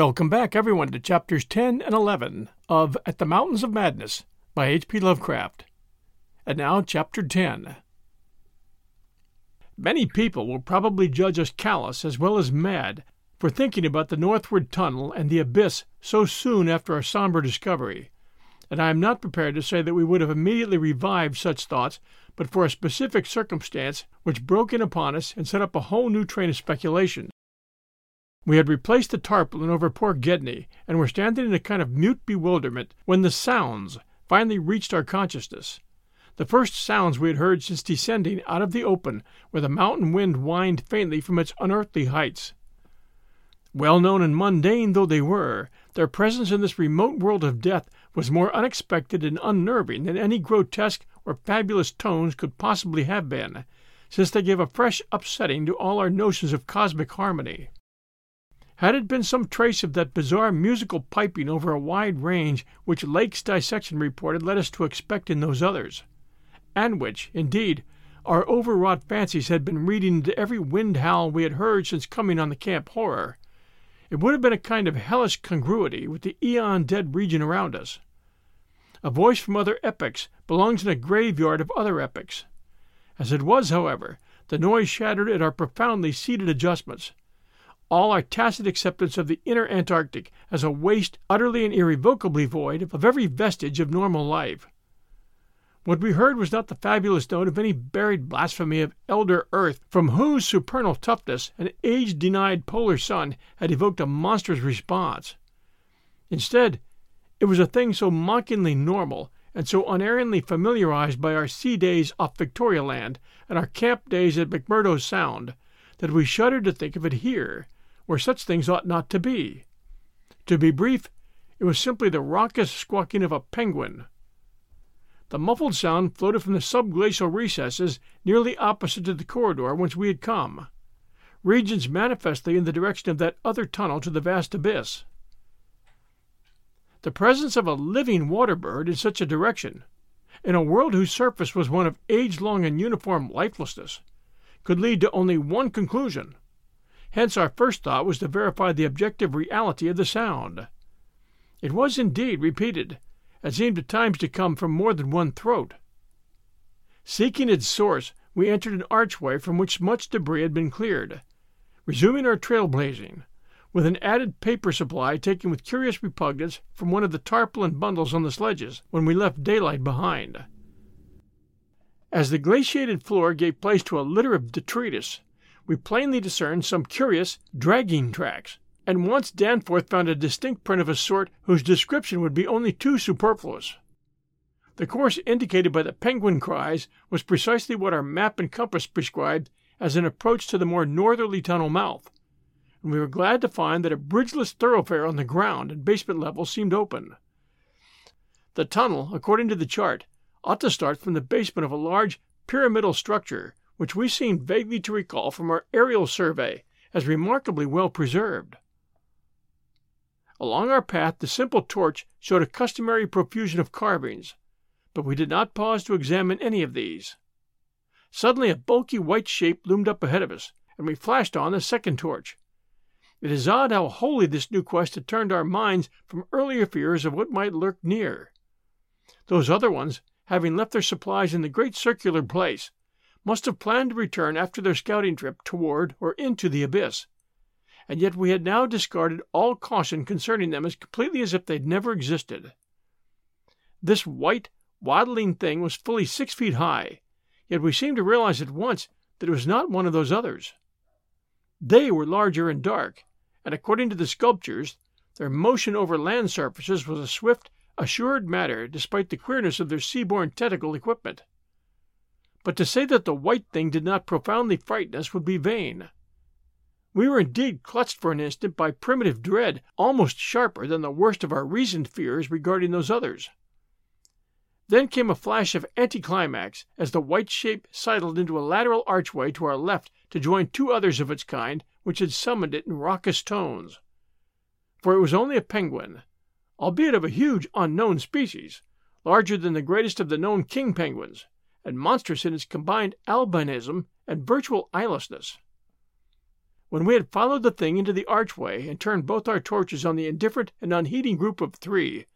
Welcome back, everyone, to chapters 10 and 11 of At the Mountains of Madness by H.P. Lovecraft. And now, chapter 10. Many people will probably judge us callous as well as mad for thinking about the northward tunnel and the abyss so soon after our somber discovery, and I am not prepared to say that we would have immediately revived such thoughts but for a specific circumstance which broke in upon us and set up a whole new train of speculation. We had replaced the tarpaulin over poor Gedney, and were standing in a kind of mute bewilderment when the sounds finally reached our consciousness. The first sounds we had heard since descending out of the open where the mountain wind whined faintly from its unearthly heights. Well known and mundane though they were, their presence in this remote world of death was more unexpected and unnerving than any grotesque or fabulous tones could possibly have been, since they gave a fresh upsetting to all our notions of cosmic harmony. Had it been some trace of that bizarre musical piping over a wide range which Lake's dissection report had led us to expect in those others, and which, indeed, our overwrought fancies had been reading into every wind howl we had heard since coming on the camp horror, it would have been a kind of hellish congruity with the aeon dead region around us. A voice from other epochs belongs in a graveyard of other epochs. As it was, however, the noise shattered at our profoundly seated adjustments, all our tacit acceptance of the inner Antarctic as a waste utterly and irrevocably void of every vestige of normal life. What we heard was not the fabulous note of any buried blasphemy of elder Earth, from whose supernal toughness an age denied polar sun had evoked a monstrous response. Instead, it was a thing so mockingly normal and so unerringly familiarized by our sea days off Victoria Land and our camp days at McMurdo Sound that we shuddered to think of it here where such things ought not to be. To be brief, it was simply the raucous squawking of a penguin. The muffled sound floated from the subglacial recesses nearly opposite to the corridor whence we had come, regions manifestly in the direction of that other tunnel to the vast abyss. The presence of a living water bird in such a direction, in a world whose surface was one of age long and uniform lifelessness, could lead to only one conclusion Hence our first thought was to verify the objective reality of the sound. It was indeed repeated, and seemed at times to come from more than one throat. Seeking its source, we entered an archway from which much debris had been cleared, resuming our trail blazing, with an added paper supply taken with curious repugnance from one of the tarpaulin bundles on the sledges when we left daylight behind. As the glaciated floor gave place to a litter of detritus, we plainly discerned some curious dragging tracks, and once Danforth found a distinct print of a sort whose description would be only too superfluous. The course indicated by the penguin cries was precisely what our map and compass prescribed as an approach to the more northerly tunnel mouth, and we were glad to find that a bridgeless thoroughfare on the ground and basement level seemed open. The tunnel, according to the chart, ought to start from the basement of a large pyramidal structure which we seemed vaguely to recall from our aerial survey as remarkably well preserved. Along our path the simple torch showed a customary profusion of carvings, but we did not pause to examine any of these. Suddenly a bulky white shape loomed up ahead of us, and we flashed on the second torch. It is odd how wholly this new quest had turned our minds from earlier fears of what might lurk near. Those other ones, having left their supplies in the great circular place, must have planned to return after their scouting trip toward or into the abyss, and yet we had now discarded all caution concerning them as completely as if they had never existed. This white, waddling thing was fully six feet high, yet we seemed to realize at once that it was not one of those others. They were larger and dark, and according to the sculptures, their motion over land surfaces was a swift, assured matter despite the queerness of their sea-borne tentacle equipment. But to say that the white thing did not profoundly frighten us would be vain. We were indeed clutched for an instant by primitive dread almost sharper than the worst of our reasoned fears regarding those others. Then came a flash of anticlimax as the white shape sidled into a lateral archway to our left to join two others of its kind which had summoned it in raucous tones. For it was only a penguin, albeit of a huge unknown species, larger than the greatest of the known king penguins, and monstrous in its combined albinism and virtual eyelessness. When we had followed the thing into the archway and turned both our torches on the indifferent and unheeding group of three,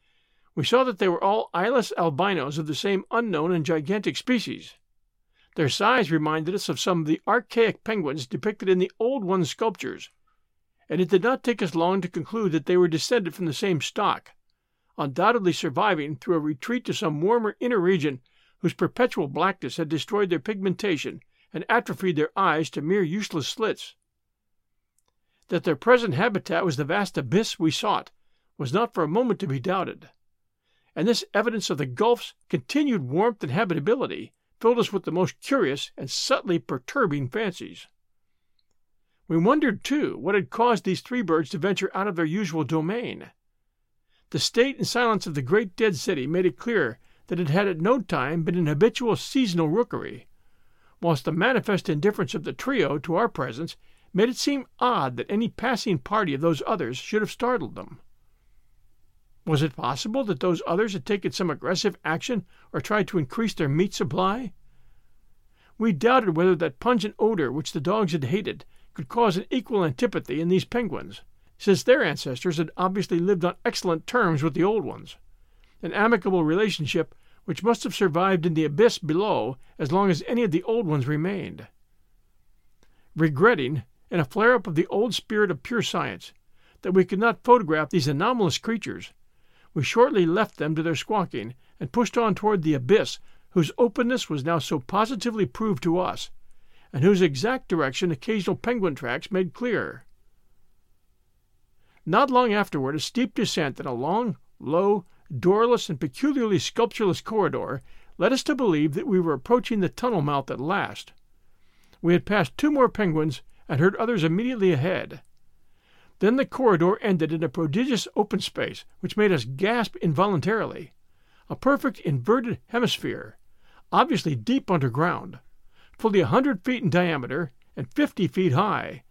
we saw that they were all eyeless albinos of the same unknown and gigantic species. Their size reminded us of some of the archaic penguins depicted in the Old One's sculptures, and it did not take us long to conclude that they were descended from the same stock, undoubtedly surviving through a retreat to some warmer inner region whose perpetual blackness had destroyed their pigmentation and atrophied their eyes to mere useless slits. That their present habitat was the vast abyss we sought was not for a moment to be doubted, and this evidence of the gulf's continued warmth and habitability filled us with the most curious and subtly perturbing fancies. We wondered, too, what had caused these three birds to venture out of their usual domain. The state and silence of the great dead city made it clear that it had at no time been an habitual seasonal rookery, whilst the manifest indifference of the trio to our presence made it seem odd that any passing party of those others should have startled them. Was it possible that those others had taken some aggressive action or tried to increase their meat supply? We doubted whether that pungent odor which the dogs had hated could cause an equal antipathy in these penguins, since their ancestors had obviously lived on excellent terms with the old ones an amicable relationship which must have survived in the abyss below as long as any of the old ones remained. Regretting, in a flare up of the old spirit of pure science, that we could not photograph these anomalous creatures, we shortly left them to their squawking and pushed on toward the abyss whose openness was now so positively proved to us, and whose exact direction occasional penguin tracks made clear. Not long afterward, a steep descent and a long, low, doorless and peculiarly sculptureless corridor led us to believe that we were approaching the tunnel mouth at last. We had passed two more penguins and heard others immediately ahead. Then the corridor ended in a prodigious open space which made us gasp involuntarily. A perfect inverted hemisphere, obviously deep underground, fully a hundred feet in diameter and fifty feet high,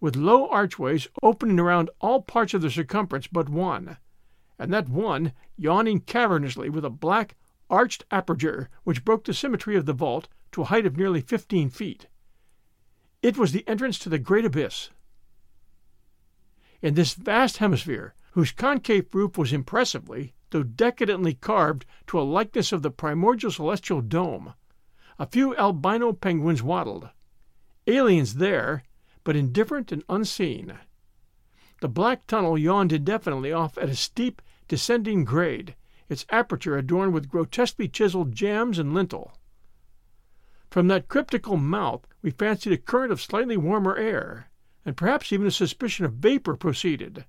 with low archways opening around all parts of the circumference but one, and that one yawning cavernously with a black, arched aperture which broke the symmetry of the vault to a height of nearly fifteen feet. It was the entrance to the great abyss. In this vast hemisphere, whose concave roof was impressively, though decadently carved to a likeness of the primordial celestial dome, a few albino penguins waddled. Aliens there, but indifferent and unseen. The black tunnel yawned indefinitely off at a steep descending grade, its aperture adorned with grotesquely chiseled jambs and lintel. From that cryptical mouth we fancied a current of slightly warmer air, and perhaps even a suspicion of vapor proceeded.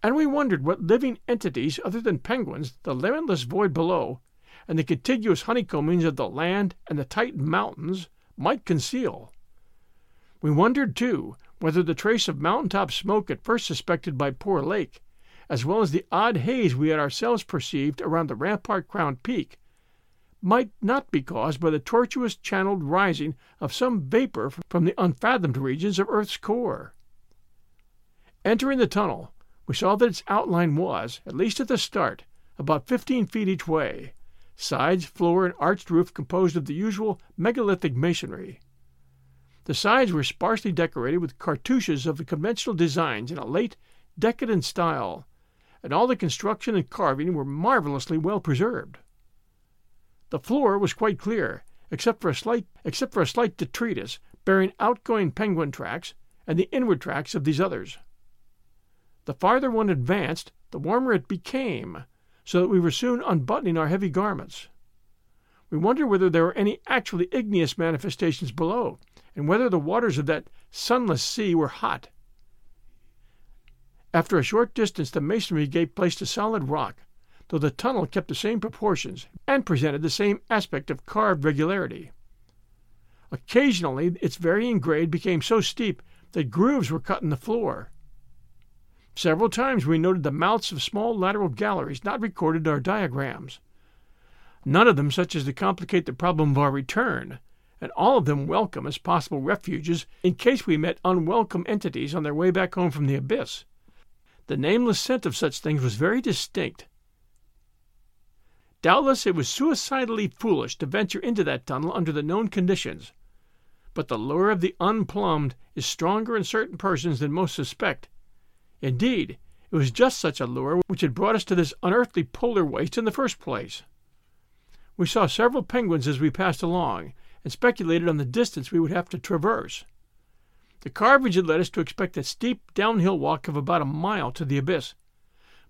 And we wondered what living entities other than penguins the limitless void below, and the contiguous honeycombings of the land and the Titan mountains, might conceal. We wondered, too, whether the trace of mountain top smoke at first suspected by Poor Lake as well as the odd haze we had ourselves perceived around the rampart crowned peak, might not be caused by the tortuous channeled rising of some vapor from the unfathomed regions of Earth's core. Entering the tunnel, we saw that its outline was, at least at the start, about fifteen feet each way, sides, floor, and arched roof composed of the usual megalithic masonry. The sides were sparsely decorated with cartouches of the conventional designs in a late, decadent style, and all the construction and carving were marvelously well preserved. The floor was quite clear, except for a slight except for a slight detritus bearing outgoing penguin tracks and the inward tracks of these others. The farther one advanced, the warmer it became, so that we were soon unbuttoning our heavy garments. We wondered whether there were any actually igneous manifestations below, and whether the waters of that sunless sea were hot. After a short distance the masonry gave place to solid rock, though the tunnel kept the same proportions and presented the same aspect of carved regularity. Occasionally its varying grade became so steep that grooves were cut in the floor. Several times we noted the mouths of small lateral galleries not recorded in our diagrams, none of them such as to complicate the problem of our return, and all of them welcome as possible refuges in case we met unwelcome entities on their way back home from the abyss. The nameless scent of such things was very distinct. Doubtless it was suicidally foolish to venture into that tunnel under the known conditions, but the lure of the unplumbed is stronger in certain persons than most suspect. Indeed, it was just such a lure which had brought us to this unearthly polar waste in the first place. We saw several penguins as we passed along, and speculated on the distance we would have to traverse. The carvage had led us to expect a steep downhill walk of about a mile to the abyss,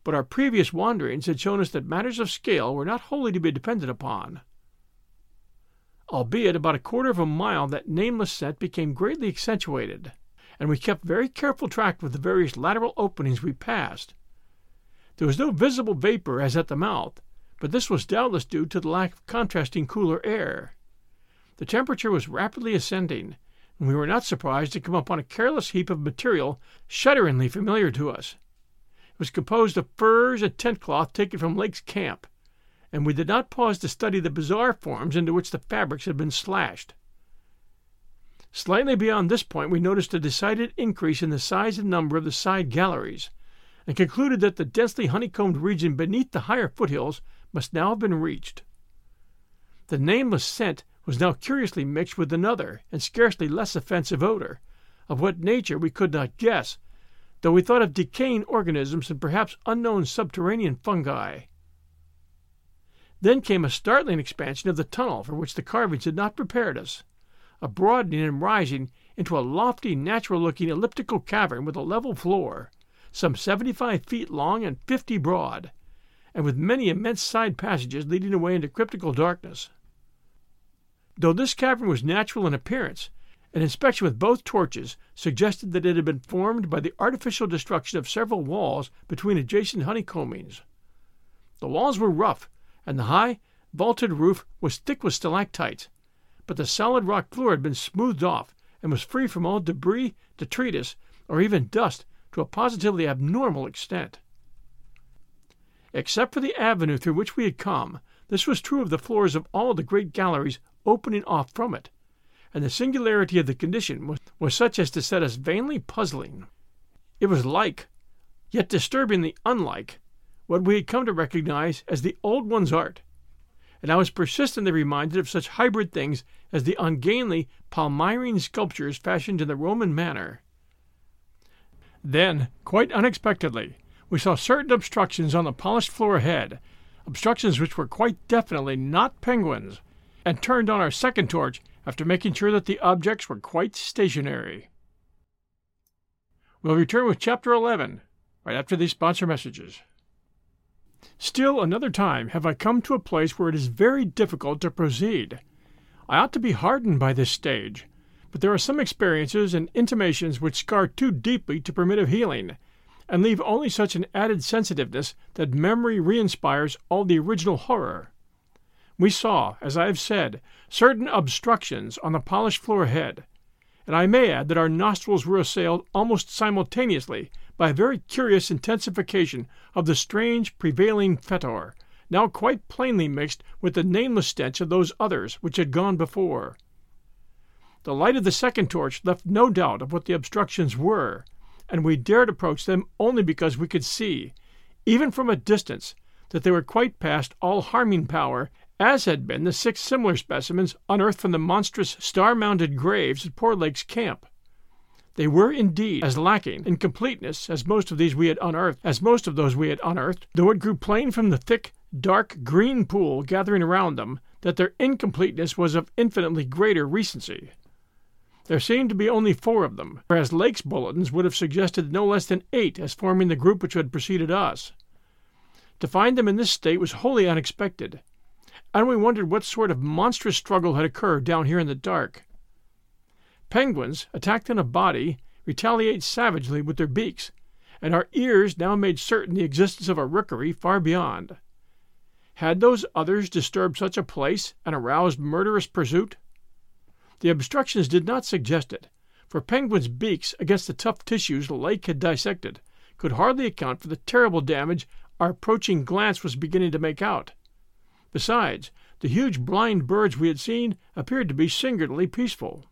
but our previous wanderings had shown us that matters of scale were not wholly to be depended upon. Albeit about a quarter of a mile that nameless scent became greatly accentuated, and we kept very careful track of the various lateral openings we passed. There was no visible vapor as at the mouth, but this was doubtless due to the lack of contrasting cooler air. The temperature was rapidly ascending, and we were not surprised to come upon a careless heap of material shudderingly familiar to us. It was composed of furs and tent cloth taken from Lake's camp, and we did not pause to study the bizarre forms into which the fabrics had been slashed. Slightly beyond this point we noticed a decided increase in the size and number of the side galleries, and concluded that the densely honeycombed region beneath the higher foothills must now have been reached. The nameless scent was now curiously mixed with another and scarcely less offensive odor, of what nature we could not guess, though we thought of decaying organisms and perhaps unknown subterranean fungi. Then came a startling expansion of the tunnel for which the carvings had not prepared us, a broadening and rising into a lofty, natural looking elliptical cavern with a level floor, some seventy five feet long and fifty broad, and with many immense side passages leading away into cryptical darkness. Though this cavern was natural in appearance, an inspection with both torches suggested that it had been formed by the artificial destruction of several walls between adjacent honeycombings. The walls were rough, and the high, vaulted roof was thick with stalactites, but the solid rock floor had been smoothed off and was free from all debris, detritus, or even dust to a positively abnormal extent. Except for the avenue through which we had come, this was true of the floors of all the great galleries opening off from it, and the singularity of the condition was, such as to set us vainly puzzling. It was like, yet disturbingly unlike, what we had come to recognize as the old one's art, and I was persistently reminded of such hybrid things as the ungainly Palmyrene sculptures fashioned in the Roman manner. Then, quite unexpectedly, we saw certain obstructions on the polished floor ahead, obstructions which were quite definitely not penguins, and turned on our second torch after making sure that the objects were quite stationary. We'll return with Chapter 11 right after these sponsor messages. Still another time have I come to a place where it is very difficult to proceed. I ought to be hardened by this stage, but there are some experiences and intimations which scar too deeply to permit of healing, and leave only such an added sensitiveness that memory re-inspires all the original horror. We saw, as I have said, certain obstructions on the polished floor ahead, and I may add that our nostrils were assailed almost simultaneously by a very curious intensification of the strange prevailing fetor, now quite plainly mixed with the nameless stench of those others which had gone before. The light of the second torch left no doubt of what the obstructions were, and we dared approach them only because we could see, even from a distance, that they were quite past all harming power as had been the six similar specimens unearthed from the monstrous star mounded graves at Poor Lake's camp. They were indeed as lacking in completeness as most of these we had unearthed, as most of those we had unearthed, though it grew plain from the thick, dark green pool gathering around them that their incompleteness was of infinitely greater recency. There seemed to be only four of them, whereas Lake's bulletins would have suggested no less than eight as forming the group which had preceded us. To find them in this state was wholly unexpected, and we wondered what sort of monstrous struggle had occurred down here in the dark. Penguins, attacked in a body, retaliate savagely with their beaks, and our ears now made certain the existence of a rookery far beyond. Had those others disturbed such a place and aroused murderous pursuit? The obstructions did not suggest it, for penguins' beaks against the tough tissues Lake had dissected could hardly account for the terrible damage our approaching glance was beginning to make out. Besides, the huge blind birds we had seen appeared to be singularly peaceful.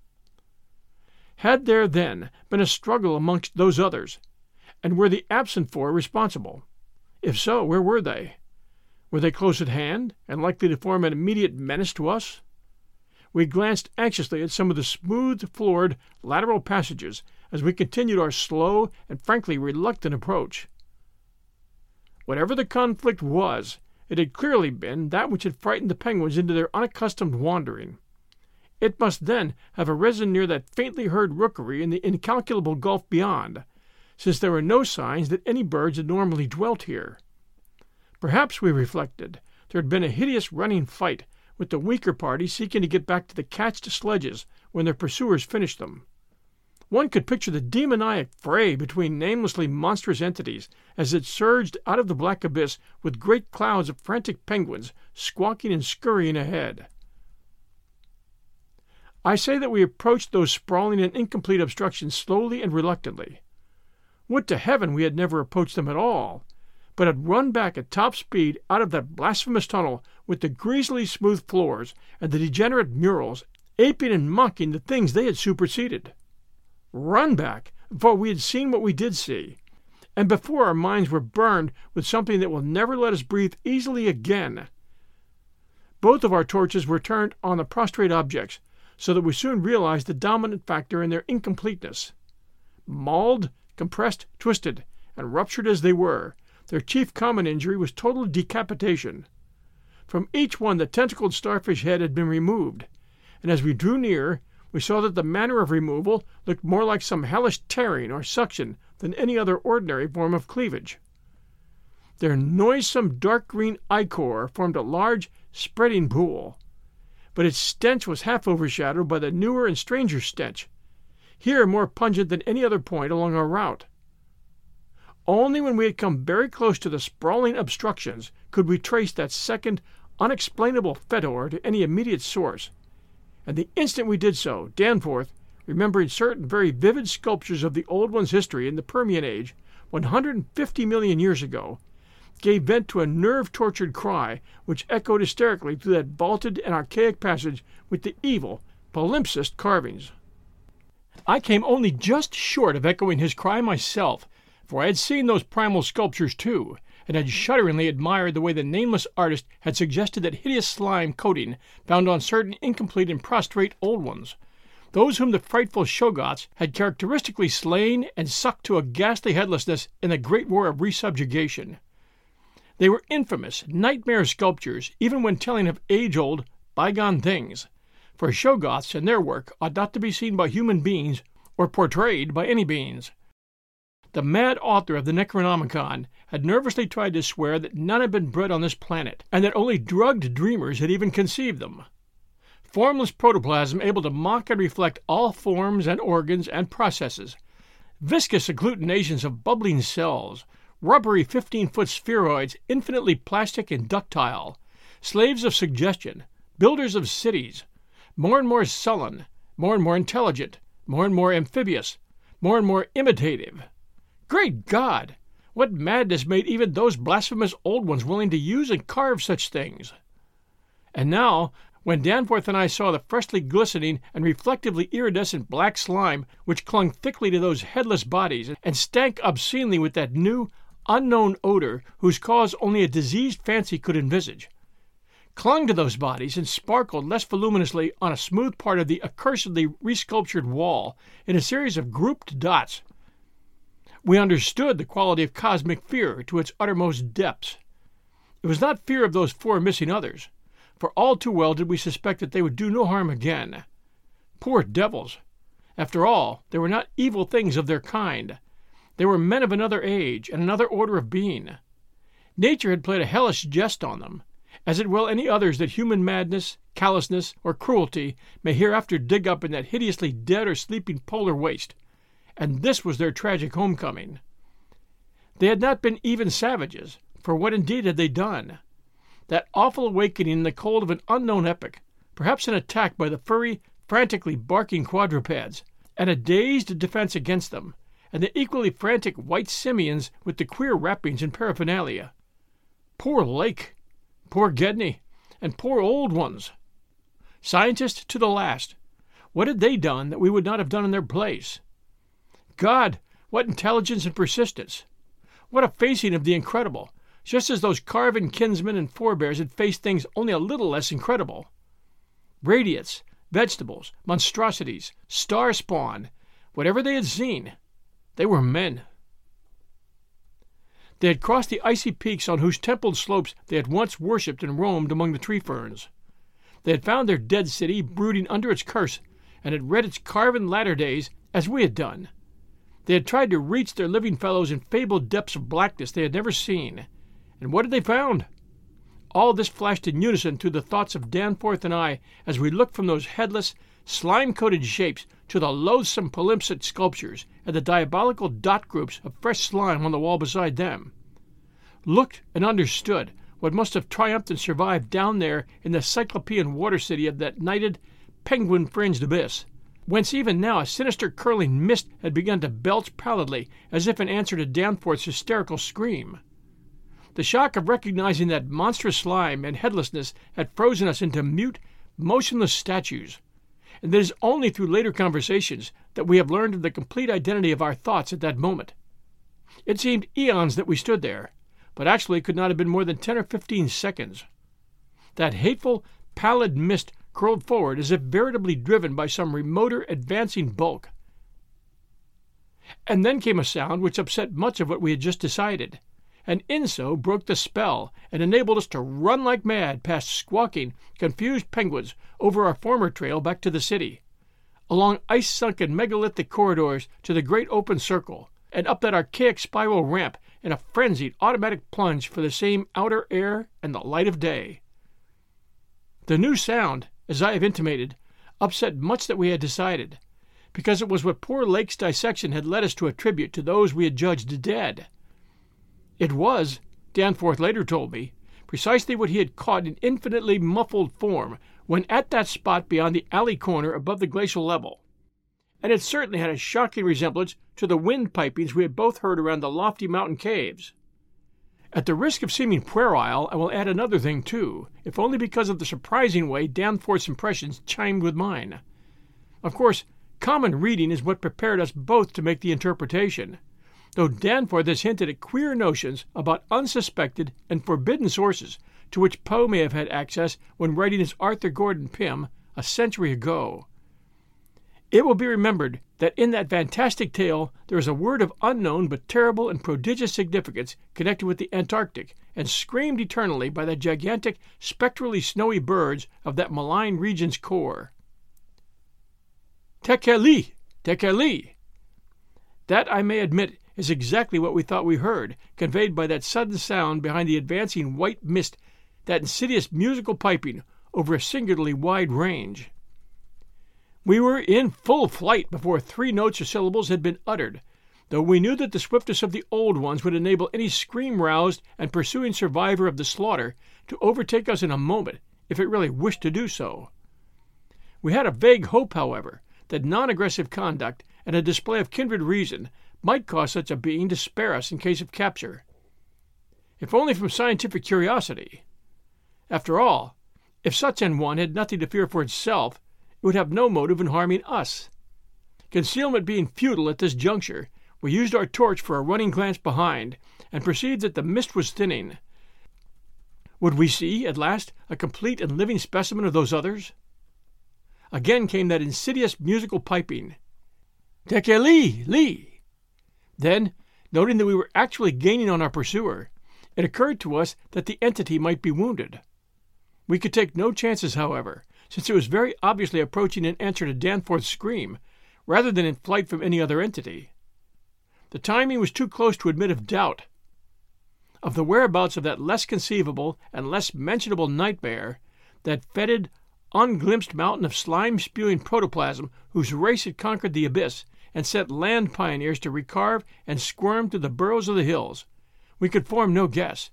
Had there, then, been a struggle amongst those others, and were the absent four responsible? If so, where were they? Were they close at hand, and likely to form an immediate menace to us? We glanced anxiously at some of the smooth floored lateral passages as we continued our slow and frankly reluctant approach. Whatever the conflict was, it had clearly been that which had frightened the penguins into their unaccustomed wandering. It must then have arisen near that faintly heard rookery in the incalculable gulf beyond, since there were no signs that any birds had normally dwelt here. Perhaps, we reflected, there had been a hideous running fight, with the weaker party seeking to get back to the catched sledges when their pursuers finished them. One could picture the demoniac fray between namelessly monstrous entities as it surged out of the black abyss with great clouds of frantic penguins squawking and scurrying ahead. I say that we approached those sprawling and incomplete obstructions slowly and reluctantly. Would to heaven we had never approached them at all! But had run back at top speed out of that blasphemous tunnel with the greasily smooth floors and the degenerate murals aping and mocking the things they had superseded. Run back for we had seen what we did see, and before our minds were burned with something that will never let us breathe easily again. Both of our torches were turned on the prostrate objects, so that we soon realized the dominant factor in their incompleteness. Mauled, compressed, twisted, and ruptured as they were, their chief common injury was total decapitation. From each one the tentacled starfish head had been removed, and as we drew near we saw that the manner of removal looked more like some hellish tearing or suction than any other ordinary form of cleavage. Their noisome dark green ichor formed a large, spreading pool, but its stench was half overshadowed by the newer and stranger stench, here more pungent than any other point along our route. Only when we had come very close to the sprawling obstructions could we trace that second, unexplainable fetor to any immediate source, and the instant we did so, Danforth, remembering certain very vivid sculptures of the Old One's history in the Permian Age, 150 million years ago, gave vent to a nerve tortured cry which echoed hysterically through that vaulted and archaic passage with the evil, palimpsest carvings. I came only just short of echoing his cry myself for I had seen those primal sculptures too, and had shudderingly admired the way the nameless artist had suggested that hideous slime coating found on certain incomplete and prostrate old ones, those whom the frightful Shoggoths had characteristically slain and sucked to a ghastly headlessness in the great war of resubjugation. They were infamous, nightmare sculptures, even when telling of age old, bygone things, for Shoggoths and their work ought not to be seen by human beings or portrayed by any beings. The mad author of the Necronomicon had nervously tried to swear that none had been bred on this planet, and that only drugged dreamers had even conceived them. Formless protoplasm able to mock and reflect all forms and organs and processes, viscous agglutinations of bubbling cells, rubbery 15 foot spheroids infinitely plastic and ductile, slaves of suggestion, builders of cities, more and more sullen, more and more intelligent, more and more amphibious, more and more imitative. Great God! What madness made even those blasphemous old ones willing to use and carve such things? And now, when Danforth and I saw the freshly glistening and reflectively iridescent black slime which clung thickly to those headless bodies and stank obscenely with that new, unknown odor whose cause only a diseased fancy could envisage, clung to those bodies and sparkled less voluminously on a smooth part of the accursedly resculptured wall in a series of grouped dots we understood the quality of cosmic fear to its uttermost depths. It was not fear of those four missing others, for all too well did we suspect that they would do no harm again. Poor devils! After all, they were not evil things of their kind. They were men of another age and another order of being. Nature had played a hellish jest on them, as it will any others that human madness, callousness, or cruelty may hereafter dig up in that hideously dead or sleeping polar waste, and this was their tragic homecoming. They had not been even savages, for what indeed had they done? That awful awakening in the cold of an unknown epoch, perhaps an attack by the furry, frantically barking quadrupeds, and a dazed defense against them, and the equally frantic white simians with the queer wrappings and paraphernalia. Poor Lake! Poor Gedney! And poor old ones! Scientists to the last, what had they done that we would not have done in their place? God, what intelligence and persistence! What a facing of the incredible, just as those carven kinsmen and forebears had faced things only a little less incredible. Radiates, vegetables, monstrosities, star spawn, whatever they had seen, they were men. They had crossed the icy peaks on whose templed slopes they had once worshipped and roamed among the tree ferns. They had found their dead city brooding under its curse, and had read its carven latter days as we had done. They had tried to reach their living fellows in fabled depths of blackness they had never seen. And what had they found? All this flashed in unison through the thoughts of Danforth and I as we looked from those headless, slime coated shapes to the loathsome palimpsest sculptures and the diabolical dot groups of fresh slime on the wall beside them. Looked and understood what must have triumphed and survived down there in the cyclopean water city of that nighted, penguin fringed abyss, whence even now a sinister curling mist had begun to belch pallidly as if in answer to Danforth's hysterical scream. The shock of recognizing that monstrous slime and headlessness had frozen us into mute, motionless statues, and it is only through later conversations that we have learned of the complete identity of our thoughts at that moment. It seemed eons that we stood there, but actually could not have been more than ten or fifteen seconds. That hateful, pallid mist curled forward as if veritably driven by some remoter advancing bulk. And then came a sound which upset much of what we had just decided, and in so broke the spell and enabled us to run like mad past squawking, confused penguins over our former trail back to the city, along ice sunken megalithic corridors to the great open circle, and up that archaic spiral ramp in a frenzied automatic plunge for the same outer air and the light of day. The new sound, as I have intimated, upset much that we had decided, because it was what poor Lake's dissection had led us to attribute to those we had judged dead. It was, Danforth later told me, precisely what he had caught in infinitely muffled form when at that spot beyond the alley corner above the glacial level and it certainly had a shocking resemblance to the wind pipings we had both heard around the lofty mountain caves. At the risk of seeming puerile, I will add another thing, too, if only because of the surprising way Danforth's impressions chimed with mine. Of course, common reading is what prepared us both to make the interpretation, though Danforth has hinted at queer notions about unsuspected and forbidden sources to which Poe may have had access when writing his Arthur Gordon Pym a century ago. It will be remembered that in that fantastic tale there is a word of unknown but terrible and prodigious significance connected with the Antarctic and screamed eternally by the gigantic, spectrally snowy birds of that malign region's core. Tekeli! Tekeli! That, I may admit, is exactly what we thought we heard, conveyed by that sudden sound behind the advancing white mist, that insidious musical piping over a singularly wide range. We were in full flight before three notes or syllables had been uttered, though we knew that the swiftness of the old ones would enable any scream roused and pursuing survivor of the slaughter to overtake us in a moment if it really wished to do so. We had a vague hope, however, that non aggressive conduct and a display of kindred reason might cause such a being to spare us in case of capture. If only from scientific curiosity. After all, if such an one had nothing to fear for itself, it would have no motive in harming us. Concealment being futile at this juncture, we used our torch for a running glance behind, and perceived that the mist was thinning. Would we see, at last, a complete and living specimen of those others? Again came that insidious musical piping. Tekeli! Lee! Then, noting that we were actually gaining on our pursuer, It occurred to us that the entity might be wounded. We could take no chances, however, since it was very obviously approaching in answer to Danforth's scream, rather than in flight from any other entity. The timing was too close to admit of doubt. Of the whereabouts of that less conceivable and less mentionable nightmare, that fetid, unglimpsed mountain of slime spewing protoplasm whose race had conquered the abyss and sent land pioneers to recarve and squirm through the burrows of the hills, we could form no guess,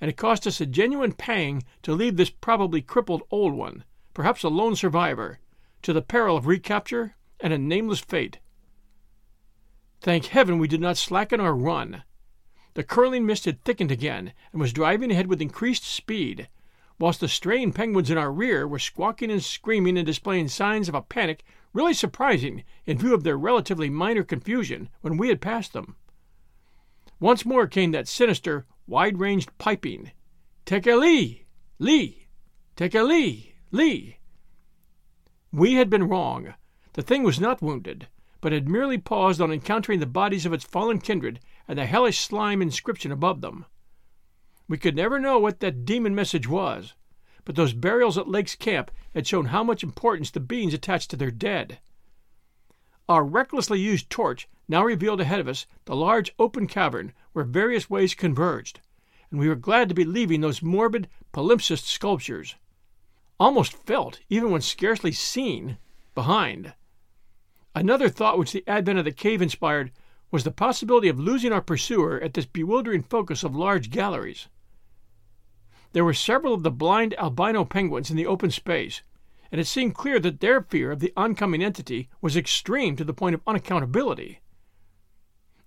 and it cost us a genuine pang to leave this probably crippled old one, perhaps a lone survivor, to the peril of recapture and a nameless fate. Thank heaven we did not slacken our run. The curling mist had thickened again and was driving ahead with increased speed, whilst the straying penguins in our rear were squawking and screaming and displaying signs of a panic really surprising in view of their relatively minor confusion when we had passed them. Once more came that sinister, wide ranged piping Tekeli! Lee! Lee! We had been wrong. The thing was not wounded, but had merely paused on encountering the bodies of its fallen kindred and the hellish slime inscription above them. We could never know what that demon message was, but those burials at Lake's camp had shown how much importance the beings attached to their dead. Our recklessly used torch now revealed ahead of us the large open cavern where various ways converged, and we were glad to be leaving those morbid palimpsest sculptures, almost felt, even when scarcely seen, behind. Another thought which the advent of the cave inspired was the possibility of losing our pursuer at this bewildering focus of large galleries. There were several of the blind albino penguins in the open space, and it seemed clear that their fear of the oncoming entity was extreme to the point of unaccountability.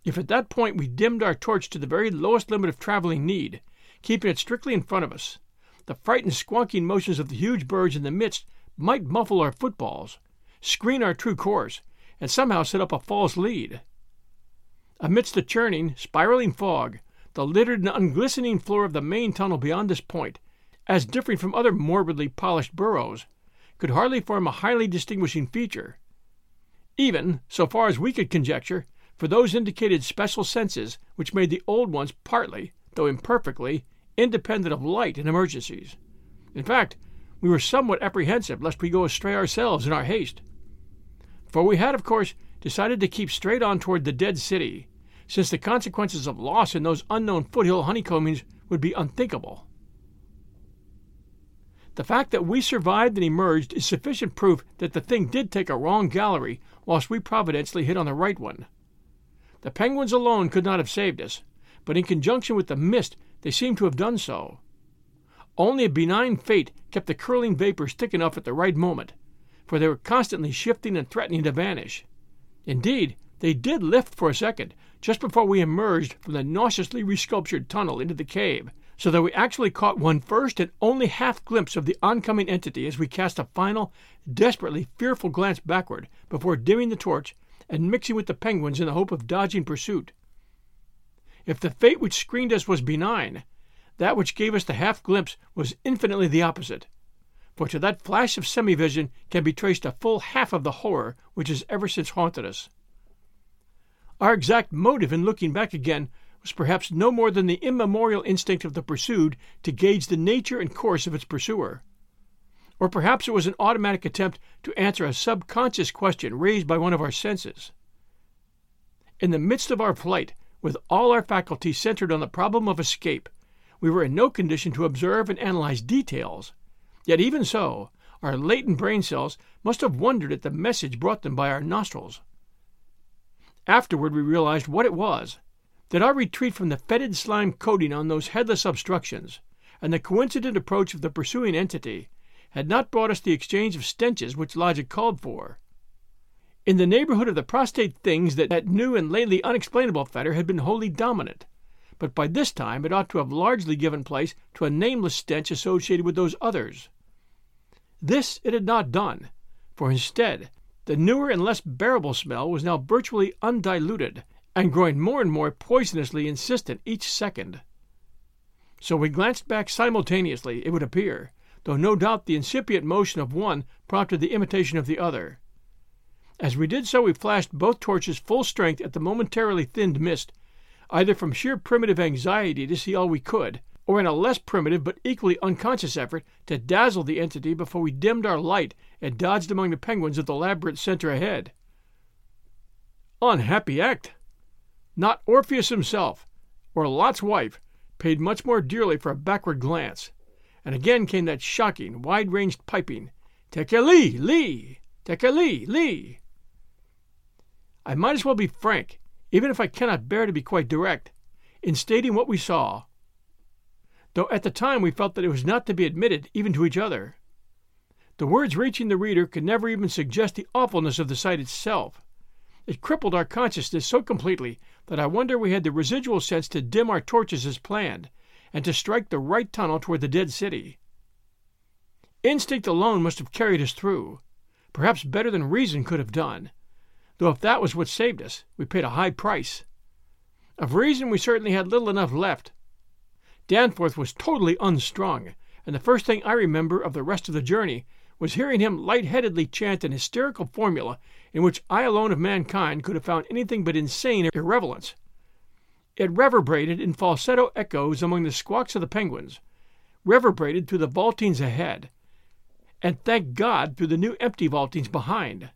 If at that point we dimmed our torch to the very lowest limit of traveling need, keeping it strictly in front of us, the frightened squawking motions of the huge birds in the midst might muffle our footfalls, screen our true course, and somehow set up a false lead. Amidst the churning, spiraling fog, the littered and unglistening floor of the main tunnel beyond this point, as differing from other morbidly polished burrows, could hardly form a highly distinguishing feature. Even, so far as we could conjecture, for those indicated special senses which made the old ones partly, though imperfectly, independent of light in emergencies. In fact, we were somewhat apprehensive lest we go astray ourselves in our haste. For we had, of course, decided to keep straight on toward the dead city, since the consequences of loss in those unknown foothill honeycombings would be unthinkable. The fact that we survived and emerged is sufficient proof that the thing did take a wrong gallery, whilst we providentially hit on the right one. The penguins alone could not have saved us, but in conjunction with the mist they seemed to have done so. Only a benign fate kept the curling vapors thick enough at the right moment, for they were constantly shifting and threatening to vanish. Indeed, they did lift for a second, just before we emerged from the nauseously resculptured tunnel into the cave, so that we actually caught one first and only half glimpse of the oncoming entity as we cast a final, desperately fearful glance backward before dimming the torch and mixing with the penguins in the hope of dodging pursuit. If the fate which screened us was benign, that which gave us the half glimpse was infinitely the opposite. For to that flash of semi vision can be traced a full half of the horror which has ever since haunted us. Our exact motive in looking back again was perhaps no more than the immemorial instinct of the pursued to gauge the nature and course of its pursuer. Or perhaps it was an automatic attempt to answer a subconscious question raised by one of our senses. In the midst of our flight, with all our faculties centered on the problem of escape, we were in no condition to observe and analyze details. Yet even so, our latent brain cells must have wondered at the message brought them by our nostrils. Afterward we realized what it was that our retreat from the fetid slime coating on those headless obstructions, and the coincident approach of the pursuing entity, had not brought us the exchange of stenches which logic called for. In the neighborhood of the prostrate things that, that new and lately unexplainable fetor had been wholly dominant, but by this time it ought to have largely given place to a nameless stench associated with those others. This it had not done, for instead, the newer and less bearable smell was now virtually undiluted and growing more and more poisonously insistent each second. So we glanced back simultaneously, it would appear, though no doubt the incipient motion of one prompted the imitation of the other. As we did so, we flashed both torches full strength at the momentarily thinned mist, either from sheer primitive anxiety to see all we could, or in a less primitive but equally unconscious effort to dazzle the entity before we dimmed our light and dodged among the penguins of the labyrinth center ahead. Unhappy act! Not Orpheus himself, or Lot's wife, paid much more dearly for a backward glance, and again came that shocking, wide ranged piping, Tekeli, Lee! Tekeli, Lee! I might as well be frank, even if I cannot bear to be quite direct, in stating what we saw though at the time we felt that it was not to be admitted even to each other. The words reaching the reader could never even suggest the awfulness of the sight itself. It crippled our consciousness so completely that I wonder we had the residual sense to dim our torches as planned, and to strike the right tunnel toward the dead city. Instinct alone must have carried us through, perhaps better than reason could have done, though if that was what saved us, we paid a high price. Of reason we certainly had little enough left, Danforth was totally unstrung, and the first thing I remember of the rest of the journey was hearing him light-headedly chant an hysterical formula in which I alone of mankind could have found anything but insane irrelevance. It reverberated in falsetto echoes among the squawks of the penguins, reverberated through the vaultings ahead, and thank God through the new empty vaultings behind.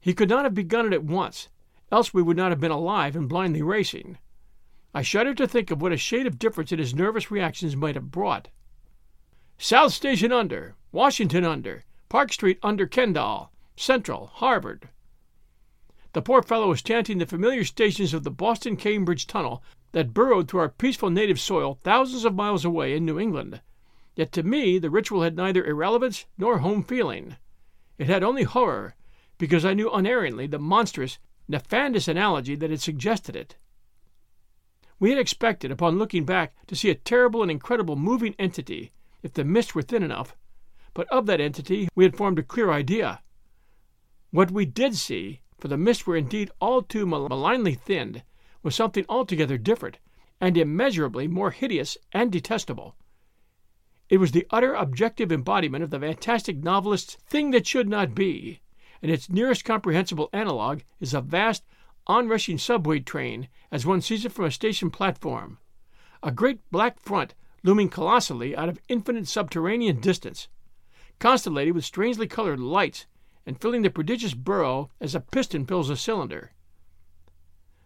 He could not have begun it at once, else we would not have been alive and blindly racing. I shudder to think of what a shade of difference in his nervous reactions might have brought. South Station under, Washington under, Park Street under Kendall, Central, Harvard. The poor fellow was chanting the familiar stations of the Boston Cambridge Tunnel that burrowed through our peaceful native soil thousands of miles away in New England. Yet to me the ritual had neither irrelevance nor home feeling. It had only horror, because I knew unerringly the monstrous, nefandous analogy that had suggested it. We had expected, upon looking back, to see a terrible and incredible moving entity, if the mist were thin enough, but of that entity we had formed a clear idea. What we did see, for the mists were indeed all too malignly thinned, was something altogether different, and immeasurably more hideous and detestable. It was the utter objective embodiment of the fantastic novelist's thing that should not be, and its nearest comprehensible analogue is a vast, onrushing subway train as one sees it from a station platform. A great black front looming colossally out of infinite subterranean distance, constellated with strangely colored lights and filling the prodigious burrow as a piston fills a cylinder.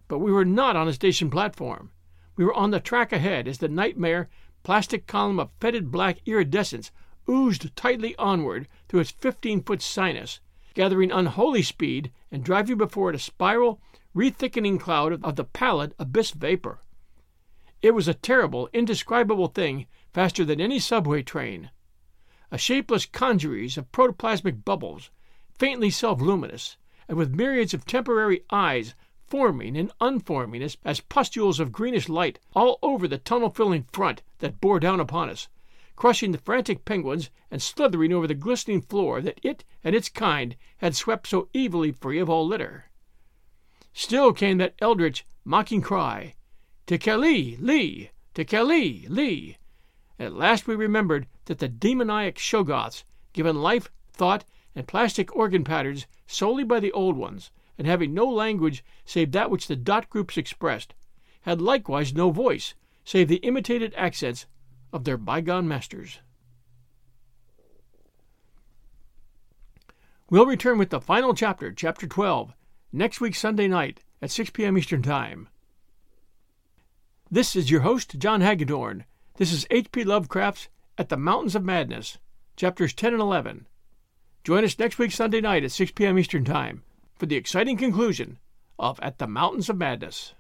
But we were not on a station platform. We were on the track ahead as the nightmare plastic column of fetid black iridescence oozed tightly onward through its fifteen foot sinus, gathering unholy speed and driving before it a spiral rethickening cloud of the pallid abyss vapor. It was a terrible, indescribable thing, faster than any subway train. A shapeless congeries of protoplasmic bubbles, faintly self luminous, and with myriads of temporary eyes forming and unforming as, as pustules of greenish light all over the tunnel filling front that bore down upon us, crushing the frantic penguins and slithering over the glistening floor that it and its kind had swept so evilly free of all litter. Still came that eldritch, mocking cry, Tekeli, li! Tekeli, li! At last we remembered that the demoniac Shoggoths, given life, thought, and plastic organ patterns solely by the old ones, and having no language save that which the dot groups expressed, had likewise no voice save the imitated accents of their bygone masters. We'll return with the final chapter, Chapter 12, next week, Sunday night at 6 p.m. Eastern Time. This is your host, John Hagedorn. This is H.P. Lovecraft's At the Mountains of Madness, chapters 10 and 11. Join us next week, Sunday night at 6 p.m. Eastern Time for the exciting conclusion of At the Mountains of Madness.